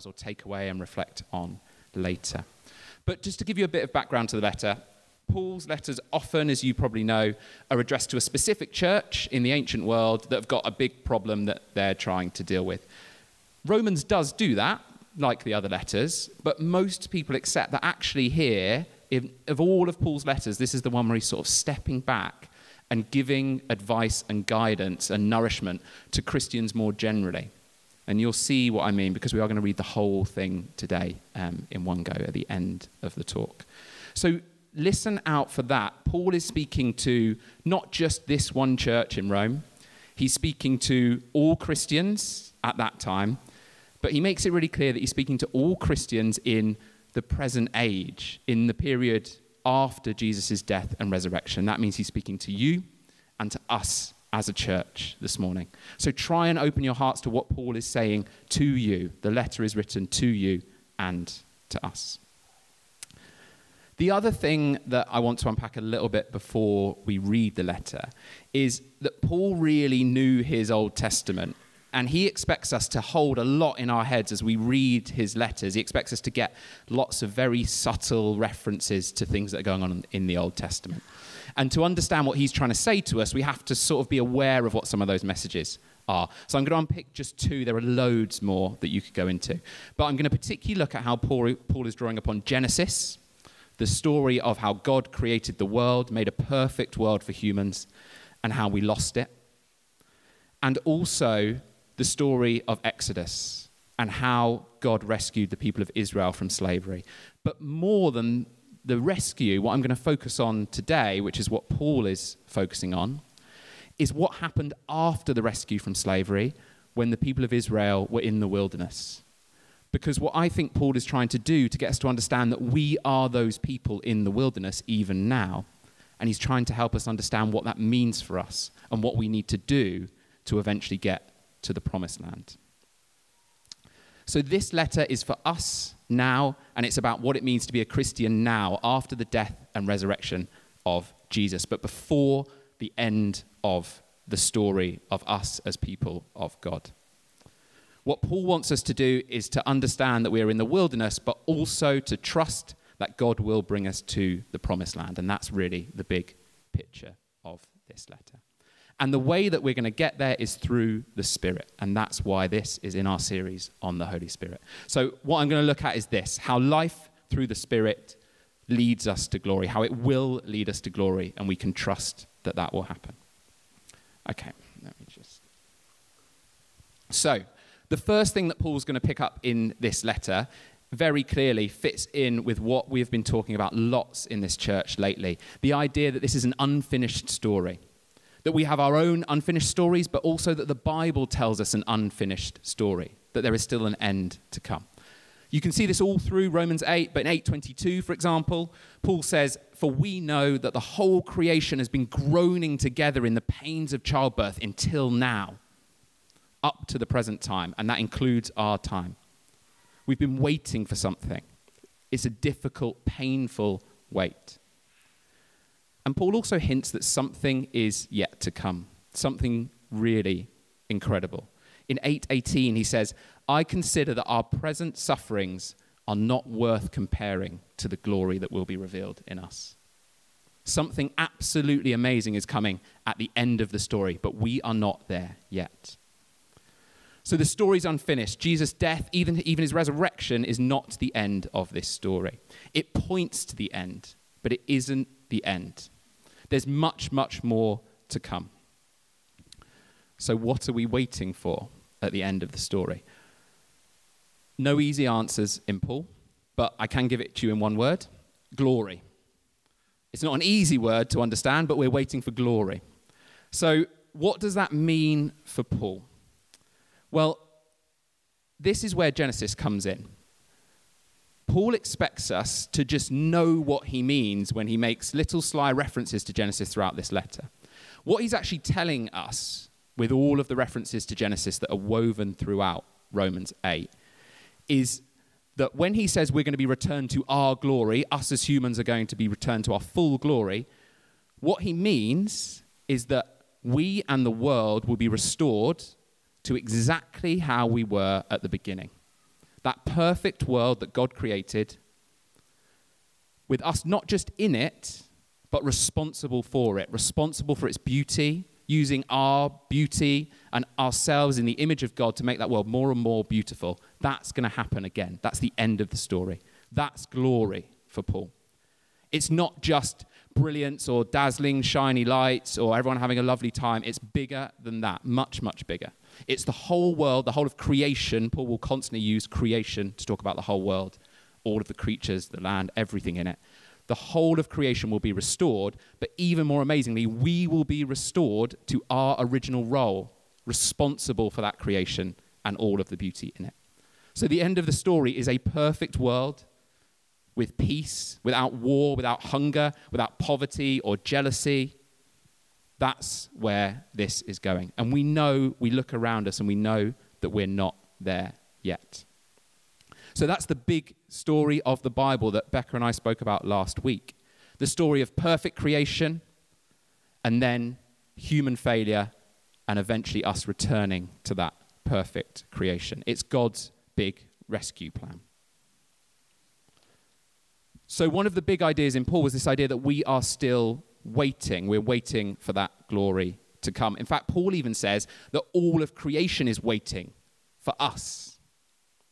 ourselves or take away and reflect on later. But just to give you a bit of background to the letter, Paul's letters often, as you probably know, are addressed to a specific church in the ancient world that have got a big problem that they're trying to deal with. Romans does do that, like the other letters, but most people accept that actually here, of all of Paul's letters, this is the one where he's sort of stepping back and giving advice and guidance and nourishment to Christians more generally. And you'll see what I mean because we are going to read the whole thing today um, in one go at the end of the talk. So listen out for that. Paul is speaking to not just this one church in Rome, he's speaking to all Christians at that time, but he makes it really clear that he's speaking to all Christians in the present age, in the period after Jesus' death and resurrection. That means he's speaking to you and to us as a church this morning. So try and open your hearts to what Paul is saying to you. The letter is written to you and to us. The other thing that I want to unpack a little bit before we read the letter is that Paul really knew his Old Testament. And he expects us to hold a lot in our heads as we read his letters. He expects us to get lots of very subtle references to things that are going on in the Old Testament. And to understand what he's trying to say to us, we have to sort of be aware of what some of those messages are. So I'm going to unpick just two. There are loads more that you could go into. But I'm going to particularly look at how Paul, Paul is drawing upon Genesis the story of how God created the world, made a perfect world for humans, and how we lost it. And also the story of Exodus and how God rescued the people of Israel from slavery. But more than the rescue, what I'm going to focus on today, which is what Paul is focusing on, is what happened after the rescue from slavery when the people of Israel were in the wilderness. Because what I think Paul is trying to do to get us to understand that we are those people in the wilderness even now. And he's trying to help us understand what that means for us and what we need to do to eventually get to the promised land. So, this letter is for us now, and it's about what it means to be a Christian now after the death and resurrection of Jesus, but before the end of the story of us as people of God. What Paul wants us to do is to understand that we are in the wilderness, but also to trust that God will bring us to the promised land. And that's really the big picture of this letter. And the way that we're going to get there is through the Spirit. And that's why this is in our series on the Holy Spirit. So, what I'm going to look at is this how life through the Spirit leads us to glory, how it will lead us to glory, and we can trust that that will happen. Okay, let me just. So, the first thing that Paul's going to pick up in this letter very clearly fits in with what we have been talking about lots in this church lately the idea that this is an unfinished story. That we have our own unfinished stories, but also that the Bible tells us an unfinished story, that there is still an end to come. You can see this all through Romans 8, but in 8:22, for example, Paul says, "For we know that the whole creation has been groaning together in the pains of childbirth until now." up to the present time, and that includes our time. We've been waiting for something. It's a difficult, painful wait. And Paul also hints that something is yet to come, something really incredible. In 8:18 he says, "I consider that our present sufferings are not worth comparing to the glory that will be revealed in us." Something absolutely amazing is coming at the end of the story, but we are not there yet. So the story's unfinished. Jesus' death, even, even his resurrection, is not the end of this story. It points to the end, but it isn't the end. There's much, much more to come. So, what are we waiting for at the end of the story? No easy answers in Paul, but I can give it to you in one word glory. It's not an easy word to understand, but we're waiting for glory. So, what does that mean for Paul? Well, this is where Genesis comes in. Paul expects us to just know what he means when he makes little sly references to Genesis throughout this letter. What he's actually telling us, with all of the references to Genesis that are woven throughout Romans 8, is that when he says we're going to be returned to our glory, us as humans are going to be returned to our full glory, what he means is that we and the world will be restored to exactly how we were at the beginning. That perfect world that God created, with us not just in it, but responsible for it, responsible for its beauty, using our beauty and ourselves in the image of God to make that world more and more beautiful. That's going to happen again. That's the end of the story. That's glory for Paul. It's not just brilliance or dazzling, shiny lights or everyone having a lovely time. It's bigger than that, much, much bigger. It's the whole world, the whole of creation. Paul will constantly use creation to talk about the whole world, all of the creatures, the land, everything in it. The whole of creation will be restored, but even more amazingly, we will be restored to our original role, responsible for that creation and all of the beauty in it. So, the end of the story is a perfect world with peace, without war, without hunger, without poverty or jealousy. That's where this is going. And we know, we look around us and we know that we're not there yet. So that's the big story of the Bible that Becca and I spoke about last week the story of perfect creation and then human failure and eventually us returning to that perfect creation. It's God's big rescue plan. So, one of the big ideas in Paul was this idea that we are still waiting. We're waiting for that glory to come. In fact, Paul even says that all of creation is waiting for us.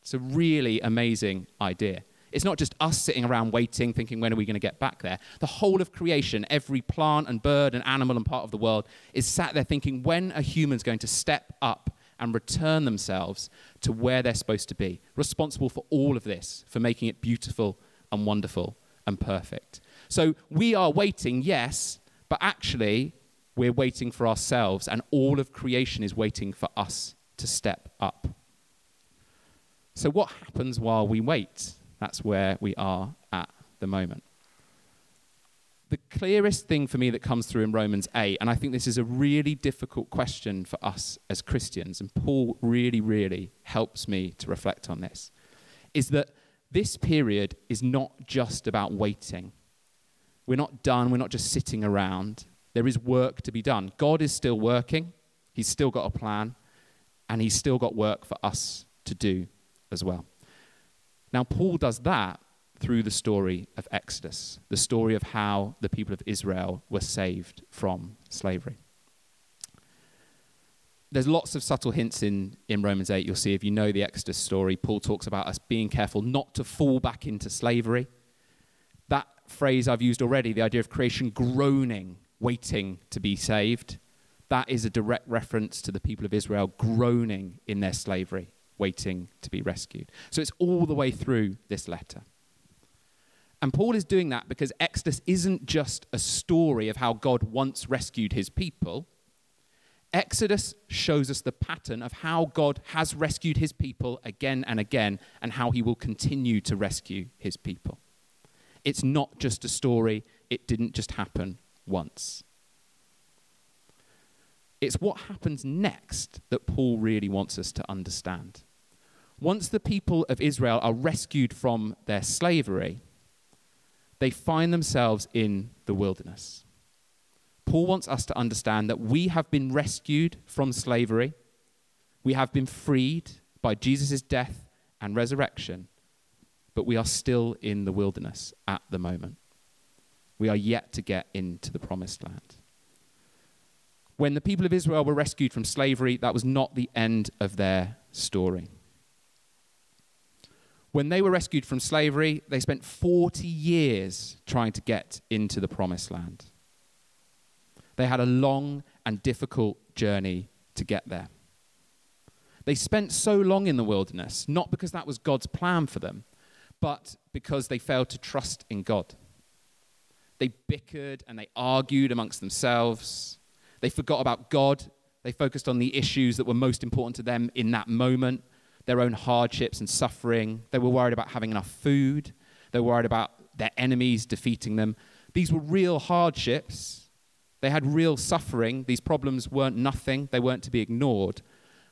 It's a really amazing idea. It's not just us sitting around waiting, thinking, when are we going to get back there? The whole of creation, every plant and bird and animal and part of the world, is sat there thinking, when are humans going to step up and return themselves to where they're supposed to be? Responsible for all of this, for making it beautiful and wonderful and perfect. So we are waiting, yes, but actually we're waiting for ourselves, and all of creation is waiting for us to step up. So, what happens while we wait? That's where we are at the moment. The clearest thing for me that comes through in Romans 8, and I think this is a really difficult question for us as Christians, and Paul really, really helps me to reflect on this, is that this period is not just about waiting. We're not done, we're not just sitting around. There is work to be done. God is still working, He's still got a plan, and He's still got work for us to do as well. Now, Paul does that through the story of Exodus, the story of how the people of Israel were saved from slavery there's lots of subtle hints in, in Romans 8. You'll see if you know the Exodus story, Paul talks about us being careful not to fall back into slavery. Phrase I've used already, the idea of creation groaning, waiting to be saved, that is a direct reference to the people of Israel groaning in their slavery, waiting to be rescued. So it's all the way through this letter. And Paul is doing that because Exodus isn't just a story of how God once rescued his people Exodus shows us the pattern of how God has rescued his people again and again and how he will continue to rescue his people. It's not just a story, it didn't just happen once. It's what happens next that Paul really wants us to understand. Once the people of Israel are rescued from their slavery, they find themselves in the wilderness. Paul wants us to understand that we have been rescued from slavery, we have been freed by Jesus' death and resurrection, but we are still in the wilderness at the moment. We are yet to get into the promised land. When the people of Israel were rescued from slavery, that was not the end of their story. When they were rescued from slavery, they spent 40 years trying to get into the promised land. They had a long and difficult journey to get there. They spent so long in the wilderness, not because that was God's plan for them, but because they failed to trust in God. They bickered and they argued amongst themselves. They forgot about God. They focused on the issues that were most important to them in that moment their own hardships and suffering. They were worried about having enough food. They were worried about their enemies defeating them. These were real hardships, they had real suffering. These problems weren't nothing, they weren't to be ignored.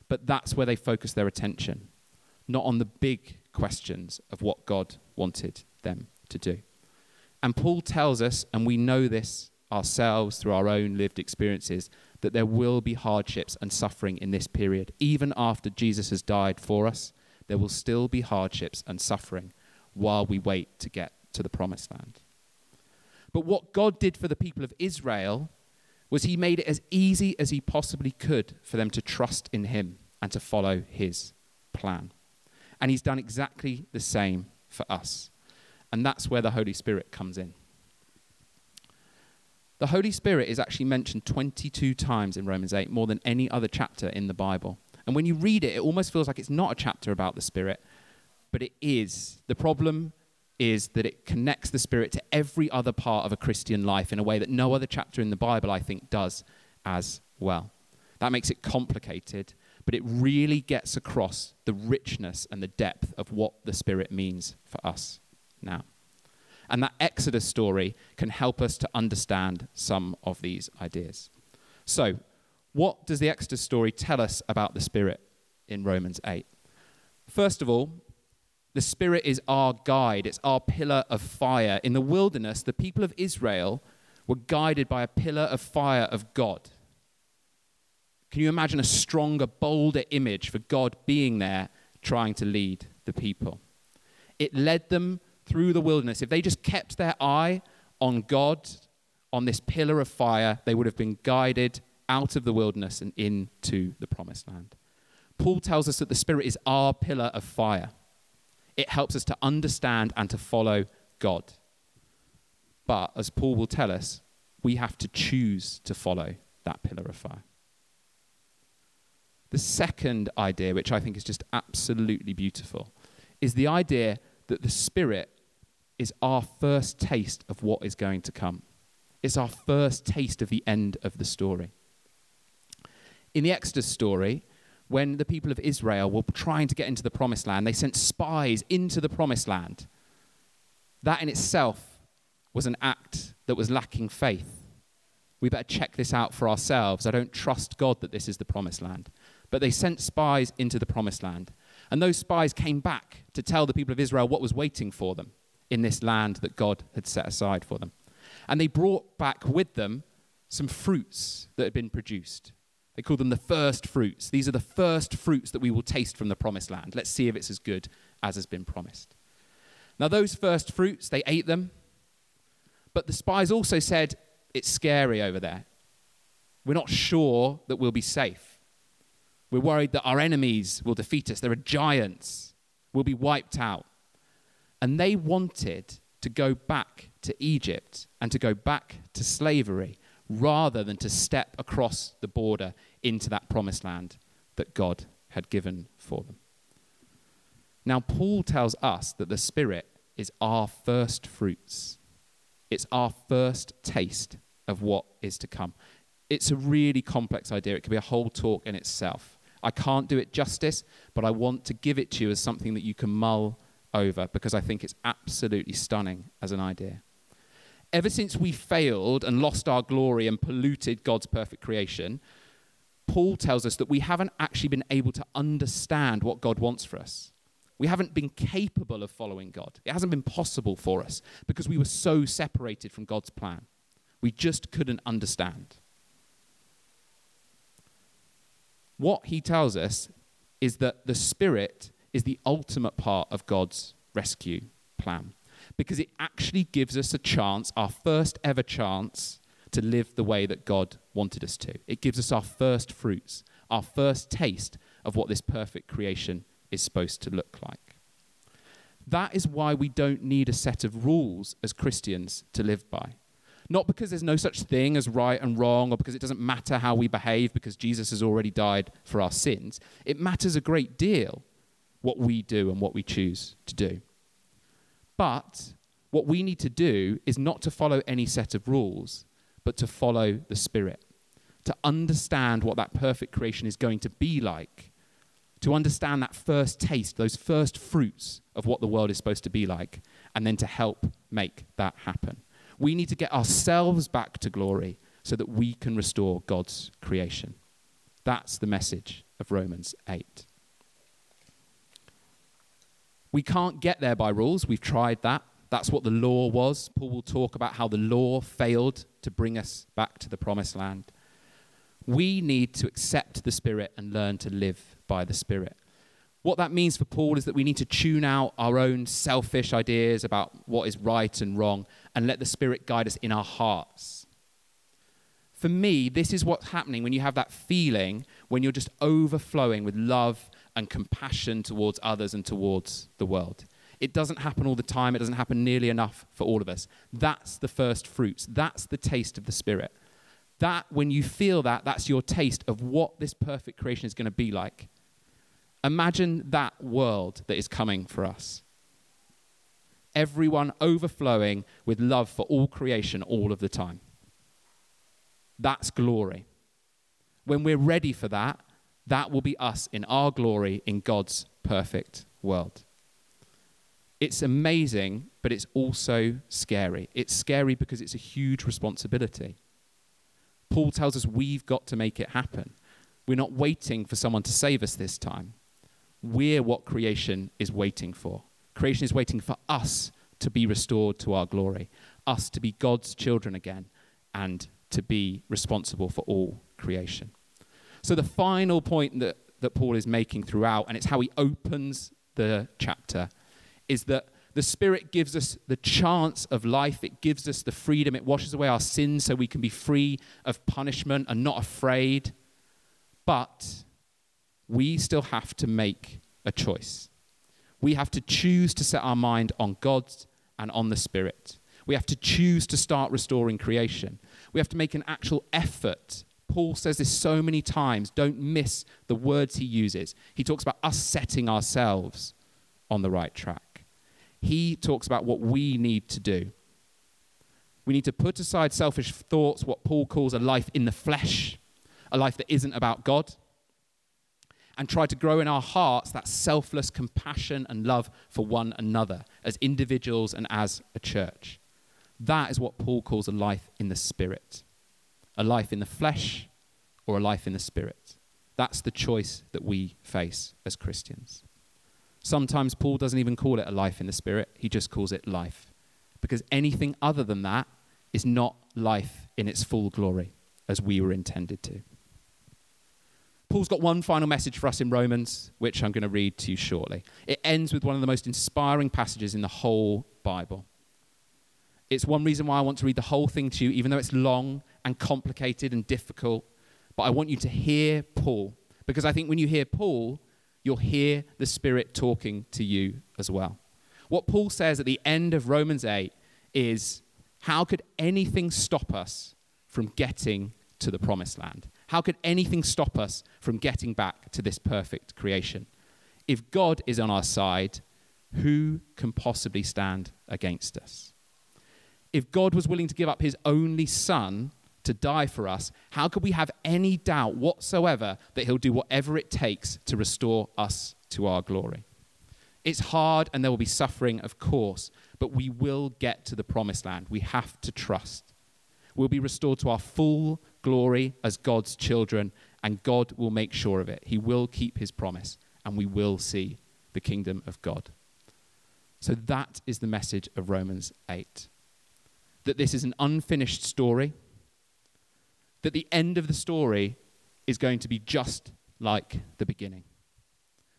But that's where they focused their attention, not on the big questions of what God wanted them to do. And Paul tells us, and we know this ourselves through our own lived experiences, that there will be hardships and suffering in this period, even after Jesus has died for us, there will still be hardships and suffering while we wait to get to the promised land. But what God did for the people of Israel was he made it as easy as he possibly could for them to trust in him and to follow his plan. And he's done exactly the same for us. And that's where the Holy Spirit comes in. The Holy Spirit is actually mentioned 22 times in Romans 8, more than any other chapter in the Bible. And when you read it, it almost feels like it's not a chapter about the Spirit, but it is. The problem is that it connects the Spirit to every other part of a Christian life in a way that no other chapter in the Bible, I think, does as well. That makes it complicated, but it really gets across the richness and the depth of what the Spirit means for us now. And that Exodus story can help us to understand some of these ideas. So, what does the Exodus story tell us about the Spirit in Romans 8? First of all, the Spirit is our guide, it's our pillar of fire. In the wilderness, the people of Israel were guided by a pillar of fire of God. Can you imagine a stronger, bolder image for God being there trying to lead the people? It led them through the wilderness. If they just kept their eye on God, on this pillar of fire, they would have been guided out of the wilderness and into the promised land. Paul tells us that the Spirit is our pillar of fire. It helps us to understand and to follow God. But as Paul will tell us, we have to choose to follow that pillar of fire. The second idea, which I think is just absolutely beautiful, is the idea that the Spirit is our first taste of what is going to come. It's our first taste of the end of the story. In the Exodus story, when the people of Israel were trying to get into the promised land, they sent spies into the promised land. That in itself was an act that was lacking faith. We better check this out for ourselves. I don't trust God that this is the promised land. But they sent spies into the promised land. And those spies came back to tell the people of Israel what was waiting for them in this land that God had set aside for them. And they brought back with them some fruits that had been produced. They called them the first fruits. These are the first fruits that we will taste from the promised land. Let's see if it's as good as has been promised. Now, those first fruits, they ate them, but the spies also said, It's scary over there. We're not sure that we'll be safe. We're worried that our enemies will defeat us. There are giants. We'll be wiped out. And they wanted to go back to Egypt and to go back to slavery rather than to step across the border into that promised land that God had given for them. Now, Paul tells us that the Spirit is our first fruits, it's our first taste of what is to come. It's a really complex idea. It could be a whole talk in itself. I can't do it justice, but I want to give it to you as something that you can mull over because I think it's absolutely stunning as an idea. Ever since we failed and lost our glory and polluted God's perfect creation, Paul tells us that we haven't actually been able to understand what God wants for us. We haven't been capable of following God. It hasn't been possible for us because we were so separated from God's plan. We just couldn't understand. What he tells us is that the Spirit is the ultimate part of God's rescue plan because it actually gives us a chance, our first ever chance, to live the way that God wanted us to. It gives us our first fruits, our first taste of what this perfect creation is supposed to look like. That is why we don't need a set of rules as Christians to live by. Not because there's no such thing as right and wrong, or because it doesn't matter how we behave because Jesus has already died for our sins. It matters a great deal what we do and what we choose to do. But what we need to do is not to follow any set of rules, but to follow the Spirit, to understand what that perfect creation is going to be like, to understand that first taste, those first fruits of what the world is supposed to be like, and then to help make that happen. We need to get ourselves back to glory so that we can restore God's creation. That's the message of Romans 8. We can't get there by rules. We've tried that. That's what the law was. Paul will talk about how the law failed to bring us back to the promised land. We need to accept the Spirit and learn to live by the Spirit. What that means for Paul is that we need to tune out our own selfish ideas about what is right and wrong and let the Spirit guide us in our hearts. For me, this is what's happening when you have that feeling when you're just overflowing with love and compassion towards others and towards the world. It doesn't happen all the time, it doesn't happen nearly enough for all of us. That's the first fruits, that's the taste of the Spirit. That, when you feel that, that's your taste of what this perfect creation is going to be like. Imagine that world that is coming for us. Everyone overflowing with love for all creation all of the time. That's glory. When we're ready for that, that will be us in our glory in God's perfect world. It's amazing, but it's also scary. It's scary because it's a huge responsibility. Paul tells us we've got to make it happen. We're not waiting for someone to save us this time. We're what creation is waiting for. Creation is waiting for us to be restored to our glory, us to be God's children again, and to be responsible for all creation. So, the final point that, that Paul is making throughout, and it's how he opens the chapter, is that the Spirit gives us the chance of life. It gives us the freedom. It washes away our sins so we can be free of punishment and not afraid. But we still have to make a choice. We have to choose to set our mind on God and on the Spirit. We have to choose to start restoring creation. We have to make an actual effort. Paul says this so many times. Don't miss the words he uses. He talks about us setting ourselves on the right track. He talks about what we need to do. We need to put aside selfish thoughts, what Paul calls a life in the flesh, a life that isn't about God and try to grow in our hearts that selfless compassion and love for one another as individuals and as a church. That is what Paul calls a life in the spirit. A life in the flesh or a life in the spirit. That's the choice that we face as Christians. Sometimes Paul doesn't even call it a life in the spirit, he just calls it life. Because anything other than that is not life in its full glory as we were intended to. Paul's got one final message for us in Romans, which I'm going to read to you shortly. It ends with one of the most inspiring passages in the whole Bible. It's one reason why I want to read the whole thing to you, even though it's long and complicated and difficult. But I want you to hear Paul, because I think when you hear Paul, you'll hear the Spirit talking to you as well. What Paul says at the end of Romans 8 is how could anything stop us from getting to the promised land? How could anything stop us from getting back to this perfect creation? If God is on our side, who can possibly stand against us? If God was willing to give up his only son to die for us, how could we have any doubt whatsoever that he'll do whatever it takes to restore us to our glory? It's hard and there will be suffering, of course, but we will get to the promised land. We have to trust. We'll be restored to our full glory as God's children, and God will make sure of it. He will keep his promise, and we will see the kingdom of God. So that is the message of Romans 8 that this is an unfinished story, that the end of the story is going to be just like the beginning.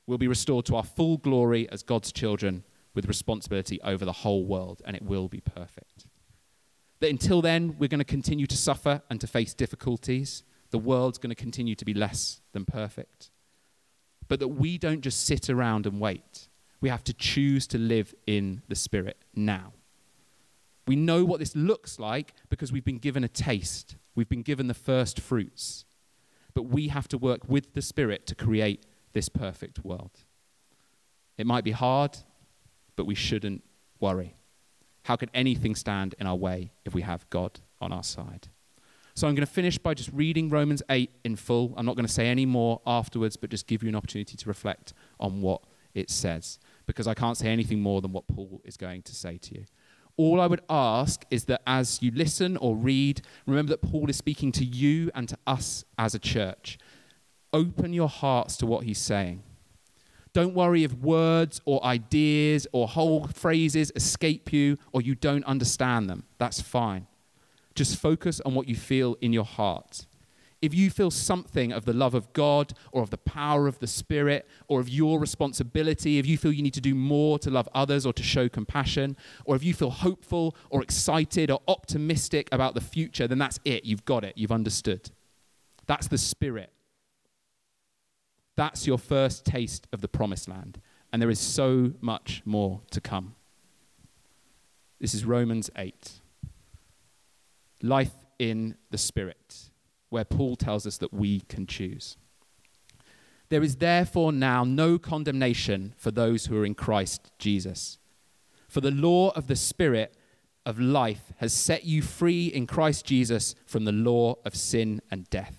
We'll be restored to our full glory as God's children with responsibility over the whole world, and it will be perfect. That until then, we're going to continue to suffer and to face difficulties. The world's going to continue to be less than perfect. But that we don't just sit around and wait. We have to choose to live in the Spirit now. We know what this looks like because we've been given a taste, we've been given the first fruits. But we have to work with the Spirit to create this perfect world. It might be hard, but we shouldn't worry. How could anything stand in our way if we have God on our side? So I'm going to finish by just reading Romans 8 in full. I'm not going to say any more afterwards, but just give you an opportunity to reflect on what it says, because I can't say anything more than what Paul is going to say to you. All I would ask is that as you listen or read, remember that Paul is speaking to you and to us as a church. Open your hearts to what he's saying. Don't worry if words or ideas or whole phrases escape you or you don't understand them. That's fine. Just focus on what you feel in your heart. if you feel something of the love of God or of the power of the Spirit or of your responsibility, if you feel you need to do more to love others or to show compassion, or if you feel hopeful or excited or optimistic about the future, then that's it. You've got it. You've understood. That's the Spirit. That's your first taste of the promised land. And there is so much more to come. This is Romans 8. Life in the Spirit where Paul tells us that we can choose. There is therefore now no condemnation for those who are in Christ Jesus. For the law of the Spirit of life has set you free in Christ Jesus from the law of sin and death.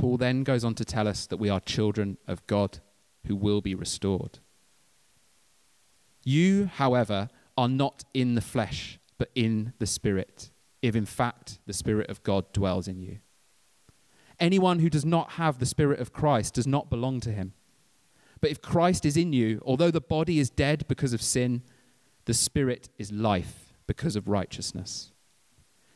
Paul then goes on to tell us that we are children of God who will be restored. You, however, are not in the flesh, but in the Spirit if in fact the Spirit of God dwells in you. Anyone who does not have the Spirit of Christ does not belong to him. But if Christ is in you, although the body is dead because of sin, the Spirit is life because of righteousness.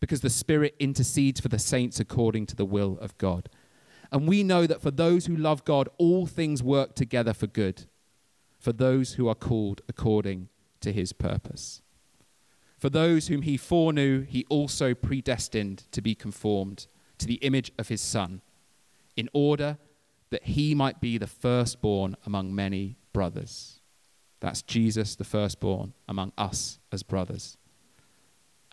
because the Spirit intercedes for the saints according to the will of God. And we know that for those who love God, all things work together for good, for those who are called according to His purpose. For those whom He foreknew, He also predestined to be conformed to the image of his Son, in order that he might be the firstborn among many brothers. That's Jesus, the firstborn, among us as brothers.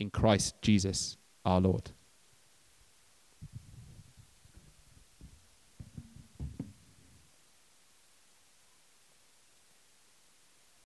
in Christ Jesus our Lord.